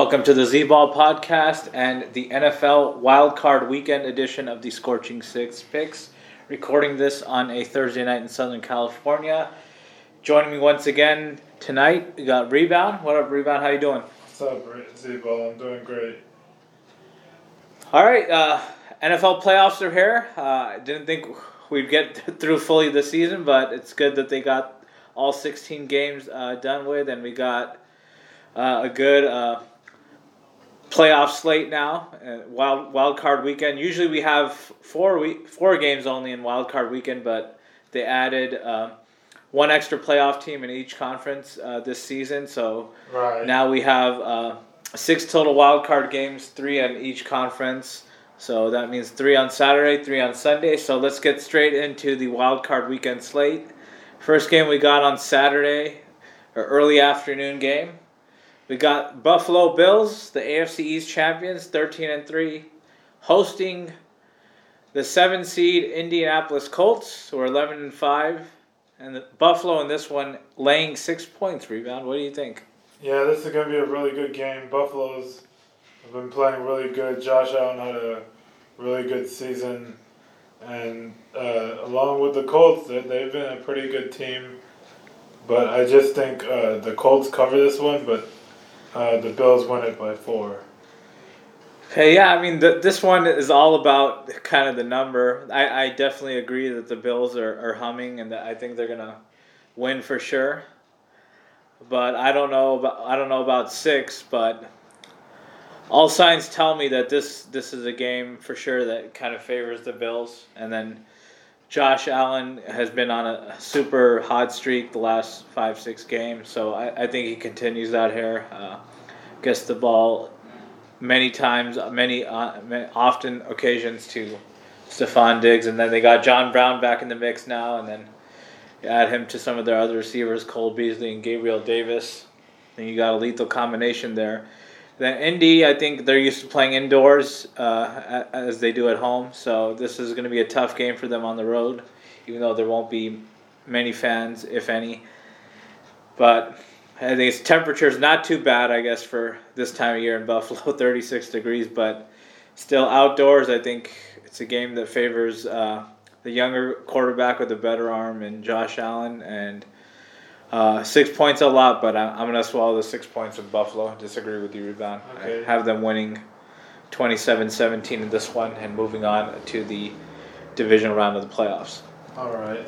Welcome to the Z Ball podcast and the NFL Wildcard Weekend edition of the Scorching Six Picks. Recording this on a Thursday night in Southern California. Joining me once again tonight, we got Rebound. What up, Rebound? How you doing? What's up, Z Ball? I'm doing great. All right, uh, NFL playoffs are here. Uh, I didn't think we'd get through fully the season, but it's good that they got all 16 games uh, done with, and we got uh, a good uh, playoff slate now. Uh, wild wild card weekend. Usually we have four week four games only in wild card weekend, but they added uh, one extra playoff team in each conference uh, this season. So Right. now we have uh, six total wild card games, three on each conference. So that means three on Saturday, three on Sunday. So let's get straight into the wild card weekend slate. First game we got on Saturday, or early afternoon game. We got Buffalo Bills, the AFC East champions, thirteen and three, hosting the seven seed Indianapolis Colts, who are eleven and five, and the Buffalo in this one laying six points. Rebound. What do you think? Yeah, this is gonna be a really good game. Buffalo's have been playing really good. Josh Allen had a really good season, and uh, along with the Colts, they, they've been a pretty good team. But I just think uh, the Colts cover this one, but uh, the Bills won it by four. Hey, yeah, I mean, th- this one is all about kind of the number. I, I definitely agree that the Bills are, are humming and that I think they're going to win for sure. But I don't know about I don't know about 6, but all signs tell me that this this is a game for sure that kind of favors the Bills and then Josh Allen has been on a super hot streak the last 5-6 games, so I, I think he continues that here. Uh, gets the ball many times, many, uh, many often occasions to Stefon Diggs, and then they got John Brown back in the mix now, and then add him to some of their other receivers, Cole Beasley and Gabriel Davis. And you got a lethal combination there. Then Indy, I think they're used to playing indoors uh, as they do at home, so this is going to be a tough game for them on the road, even though there won't be many fans, if any. But I think its temperature is not too bad, I guess, for this time of year in Buffalo, 36 degrees, but still outdoors. I think it's a game that favors uh, the younger quarterback with a better arm and Josh Allen. And uh, six points a lot, but I, I'm going to swallow the six points with Buffalo. Disagree with you, Rebound. Okay. I have them winning 27 17 in this one and moving on to the division round of the playoffs. All right.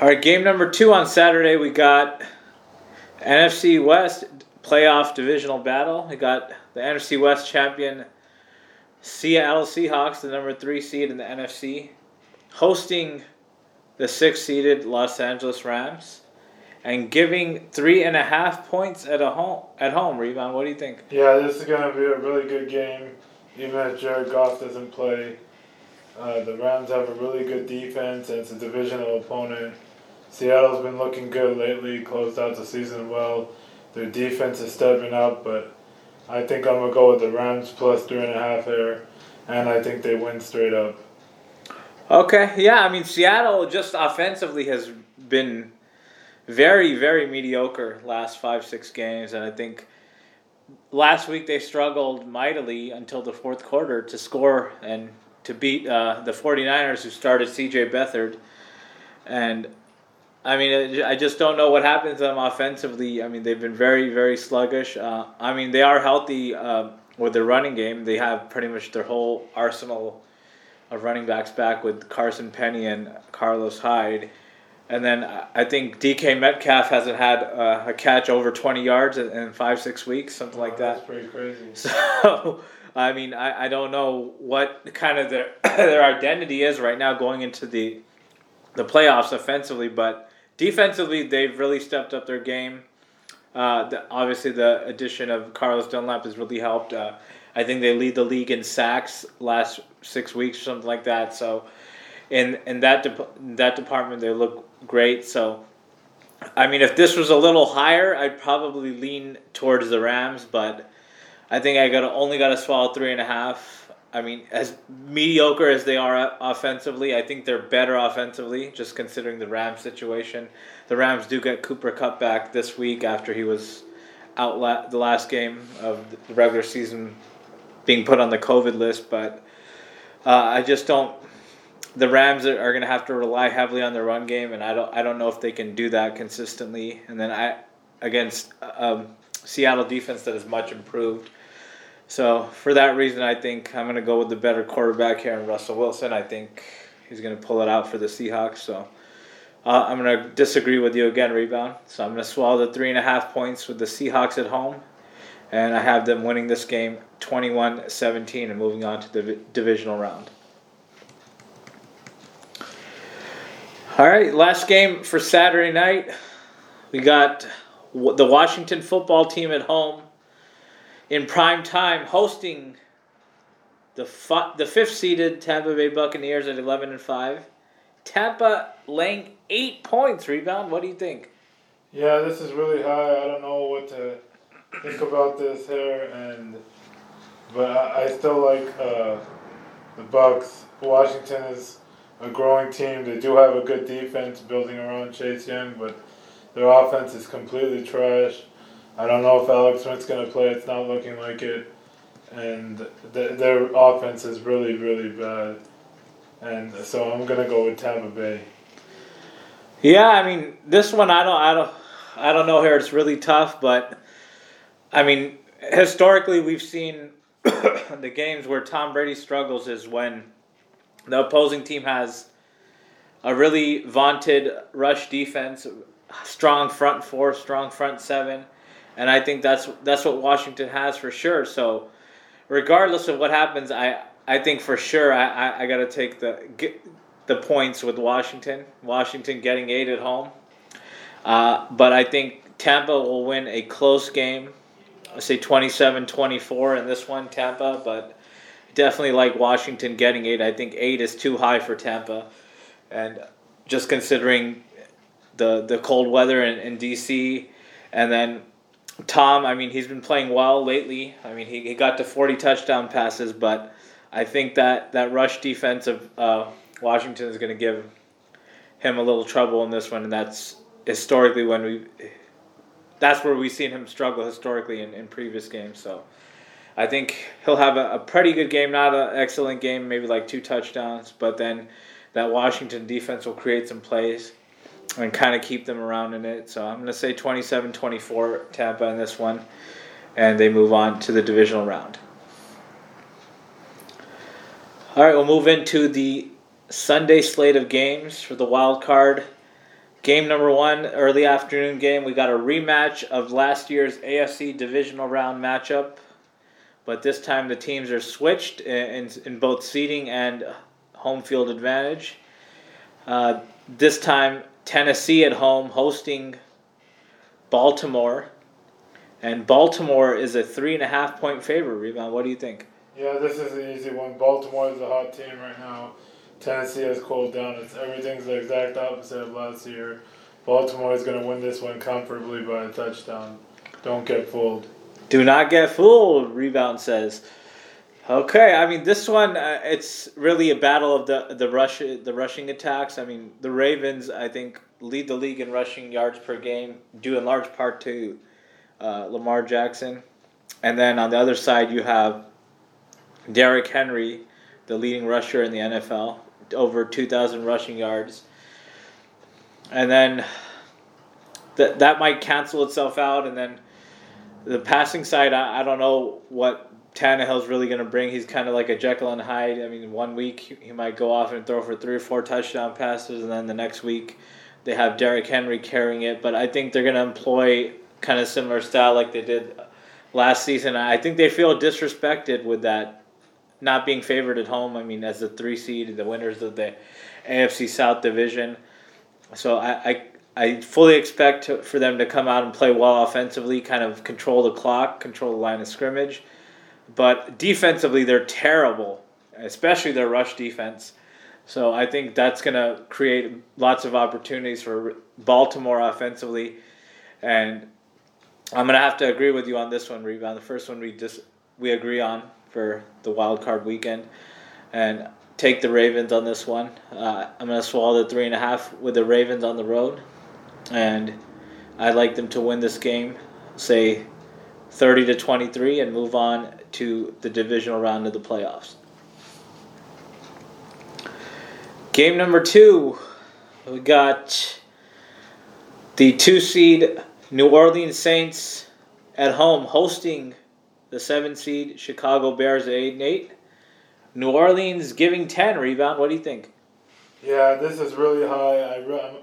All right, game number two on Saturday, we got NFC West playoff divisional battle. We got the NFC West champion Seattle Seahawks, the number three seed in the NFC, hosting the six seeded Los Angeles Rams, and giving three and a half points at a home at home. Rebound. What do you think? Yeah, this is gonna be a really good game, even if Jared Goff doesn't play. Uh, the Rams have a really good defense, and it's a divisional opponent. Seattle's been looking good lately, closed out the season well. Their defense is stepping up, but I think I'm gonna go with the Rams plus three and a half here, and I think they win straight up. Okay, yeah, I mean Seattle just offensively has been very, very mediocre last five, six games, and I think last week they struggled mightily until the fourth quarter to score and to beat uh, the 49ers who started CJ Beathard. And I mean, I just don't know what happened to them offensively. I mean, they've been very, very sluggish. Uh, I mean, they are healthy uh, with their running game. They have pretty much their whole arsenal of running backs back with Carson Penny and Carlos Hyde. And then I think DK Metcalf hasn't had uh, a catch over 20 yards in, in five, six weeks, something like that. That's pretty crazy. So, I mean, I, I don't know what kind of their their identity is right now going into the the playoffs offensively, but defensively they've really stepped up their game. Uh, the, obviously, the addition of Carlos Dunlap has really helped. Uh, I think they lead the league in sacks last six weeks, or something like that. So, in in that de- that department, they look great. So, I mean, if this was a little higher, I'd probably lean towards the Rams, but I think I got only got to swallow three and a half. I mean, as mediocre as they are offensively, I think they're better offensively, just considering the Rams situation. The Rams do get Cooper Kupp back this week after he was out la- the last game of the regular season being put on the COVID list, but uh, I just don't. The Rams are, going to have to rely heavily on the run game, and I don't. I don't know if they can do that consistently. And then I against um, Seattle defense that is much improved. So for that reason, I think I'm going to go with the better quarterback here in Russell Wilson. I think he's going to pull it out for the Seahawks. So uh, I'm going to disagree with you again, rebound. So I'm going to swallow the three and a half points with the Seahawks at home, and I have them winning this game 21-17 and moving on to the divisional round. All right, last game for Saturday night. We got the Washington football team at home in prime time hosting the the fifth seeded Tampa Bay Buccaneers at 11 and 5. Tampa laying 8 points rebound. What do you think? Yeah, this is really high. I don't know what to think about this here and but I, I still like uh, the Bucs. Washington is a growing team. They do have a good defense building around Chase Young, but their offense is completely trash. I don't know if Alex Smith's going to play. It's not looking like it. And th- their offense is really, really bad. And so I'm going to go with Tampa Bay. Yeah, I mean, this one I don't I don't I don't know here it's really tough, but I mean, historically we've seen the games where Tom Brady struggles is when the opposing team has a really vaunted rush defense, strong front four, strong front seven, and I think that's that's what Washington has for sure. So, regardless of what happens, I I think for sure I I, I got to take the get the points with Washington. Washington getting eight at home, uh, but I think Tampa will win a close game. I say 27-24 in this one, Tampa, but definitely like Washington getting eight. I think eight is too high for Tampa, and just considering the the cold weather in, in DC, and then Tom, I mean, he's been playing well lately. I mean, he, he got to 40 touchdown passes, but I think that, that rush defense of uh, Washington is going to give him a little trouble in this one, and that's historically when we. That's where we've seen him struggle historically in, in previous games. So I think he'll have a, a pretty good game, not an excellent game, maybe like two touchdowns, but then that Washington defense will create some plays and kind of keep them around in it. So I'm going to say 27 24 Tampa in this one, and they move on to the divisional round. All right, we'll move into the Sunday slate of games for the wild card. Game number one, early afternoon game. We got a rematch of last year's AFC divisional round matchup, but this time the teams are switched in, in both seeding and home field advantage. Uh, this time, Tennessee at home hosting Baltimore. And Baltimore is a three and a half point favorite. Rebound. What do you think? Yeah, this is an easy one. Baltimore is a hot team right now. Tennessee has cooled down. It's everything's the exact opposite of last year. Baltimore is going to win this one comfortably by a touchdown. Don't get fooled. Do not get fooled. Rebound says. Okay, I mean this one, uh, it's really a battle of the the rush the rushing attacks. I mean the Ravens, I think, lead the league in rushing yards per game, due in large part to uh, Lamar Jackson, and then on the other side you have Derrick Henry, the leading rusher in the NFL, over two thousand rushing yards, and then that that might cancel itself out, and then the passing side, I, I don't know what Tannehill's really going to bring. He's kind of like a Jekyll and Hyde. I mean, one week he might go off and throw for three or four touchdown passes, and then the next week they have Derrick Henry carrying it, but I think they're going to employ kind of similar style like they did last season. I think they feel disrespected with that not being favored at home. I mean, as the three seed, the winners of the AFC South division. So I, I, I fully expect to, for them to come out and play well offensively, kind of control the clock, control the line of scrimmage. But defensively, they're terrible, especially their rush defense. So I think that's going to create lots of opportunities for Baltimore offensively. And I'm going to have to agree with you on this one, Rebound. The first one we just we agree on for the wild card weekend. And take the Ravens on this one. Uh, I'm to swallow the three and a half with the Ravens on the road, and I'd like them to win this game, say 30 to 23, and move on to the divisional round of the playoffs. Game number two, we got the two seed New Orleans Saints at home hosting the seven seed Chicago Bears at eight and eight. New Orleans giving ten rebound. What do you think? Yeah, this is really high. I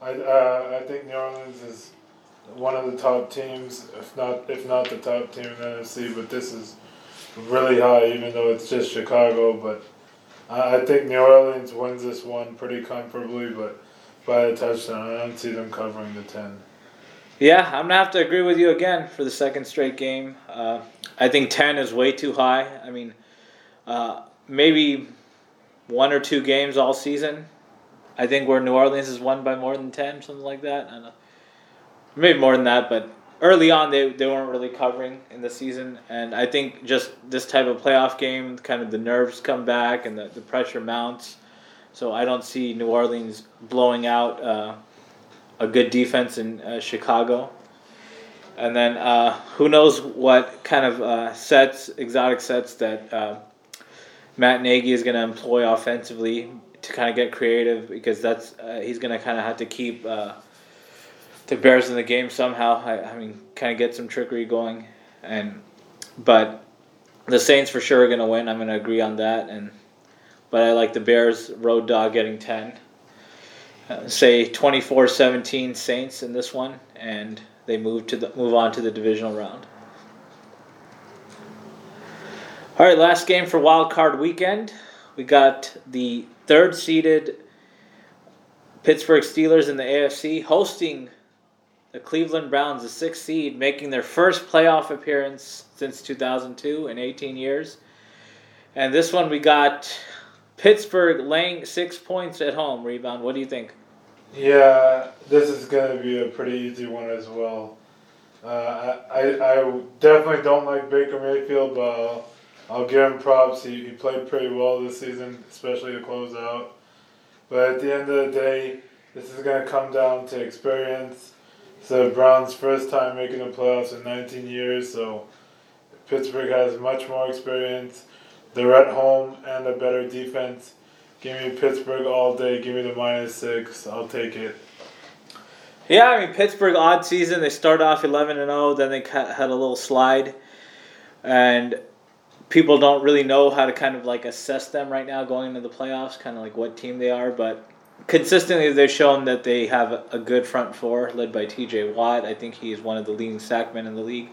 I uh, I think New Orleans is one of the top teams, if not if not the top team in the NFC. But this is really high, even though it's just Chicago. But I, I think New Orleans wins this one pretty comfortably, but by a touchdown. I don't see them covering the ten. Yeah, I'm gonna have to agree with you again for the second straight game. Uh, I think ten is way too high. I mean uh, maybe one or two games all season. I think where New Orleans has won by more than ten, something like that. Maybe more than that, but early on they, they weren't really covering in the season, and I think just this type of playoff game, kind of the nerves come back and the, the pressure mounts. So I don't see New Orleans blowing out uh, a good defense in uh, Chicago. And then uh, who knows what kind of uh, sets, exotic sets that uh, Matt Nagy is going to employ offensively to kind of get creative because that's uh, he's going to kind of have to keep uh, the Bears in the game somehow. I, I mean, kind of get some trickery going, and but the Saints for sure are going to win. I'm going to agree on that, and but I like the Bears road dog getting ten. Say 24-17 Saints in this one, and they move to the move on to the divisional round. All right, last game for wild card weekend. We got the third seeded Pittsburgh Steelers in the AFC hosting the Cleveland Browns, the sixth seed, making their first playoff appearance since 2002 in 18 years. And this one we got Pittsburgh laying six points at home. Rebound. What do you think? Yeah, this is going to be a pretty easy one as well. Uh, I, I definitely don't like Baker Mayfield, but I'll give him props. He, he played pretty well this season, especially to close out. But at the end of the day, this is going to come down to experience. So Browns' first time making the playoffs in 19 years, so Pittsburgh has much more experience. They're at home and a better defense. Give me Pittsburgh all day. Give me the minus six. I'll take it. Yeah, I mean Pittsburgh odd season. They start off 11 and 0, then they had a little slide, and people don't really know how to kind of like assess them right now going into the playoffs, kind of like what team they are. But consistently, they've shown that they have a good front four led by T.J. Watt. I think he is one of the leading sackmen in the league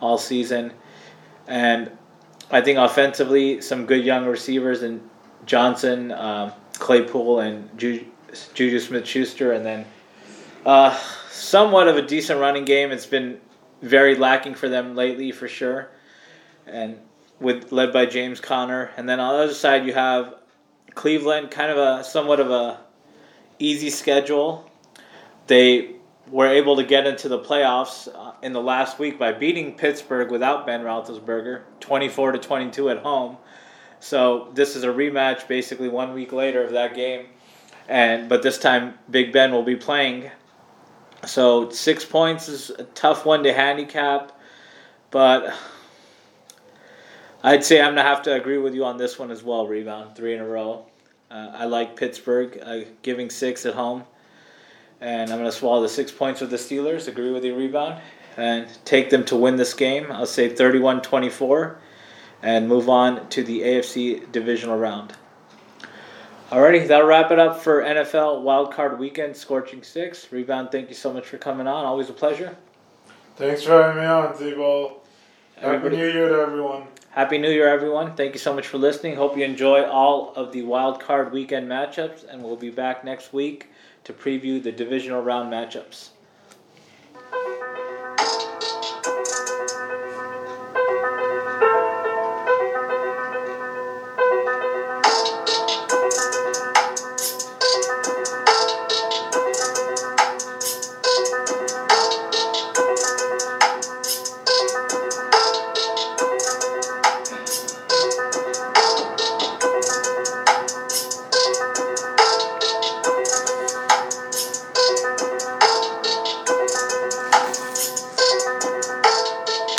all season, and I think offensively, some good young receivers and Johnson, um, Claypool, and Juju, Juju Smith-Schuster, and then uh, somewhat of a decent running game. It's been very lacking for them lately, for sure, and with led by James Conner, and then on the other side you have Cleveland, kind of a somewhat of a easy schedule. They were able to get into the playoffs uh, in the last week by beating Pittsburgh without Ben Roethlisberger, twenty-four to twenty-two at home. So this is a rematch, basically one week later of that game, and but this time Big Ben will be playing. So six points is a tough one to handicap, but I'd say I'm gonna have to agree with you on this one as well. Rebound three in a row. Uh, I like Pittsburgh uh, giving six at home, and I'm gonna swallow the six points with the Steelers. Agree with you, rebound, and take them to win this game. I'll say 31-24, and move on to the AFC divisional round. Alrighty, that'll wrap it up for NFL Wildcard Weekend Scorching Six. Rebound, thank you so much for coming on. Always a pleasure. Thanks for having me on, Z-Ball. Happy New Year to everyone. Happy New Year, everyone. Thank you so much for listening. Hope you enjoy all of the wild card weekend matchups, and we'll be back next week to preview the divisional round matchups.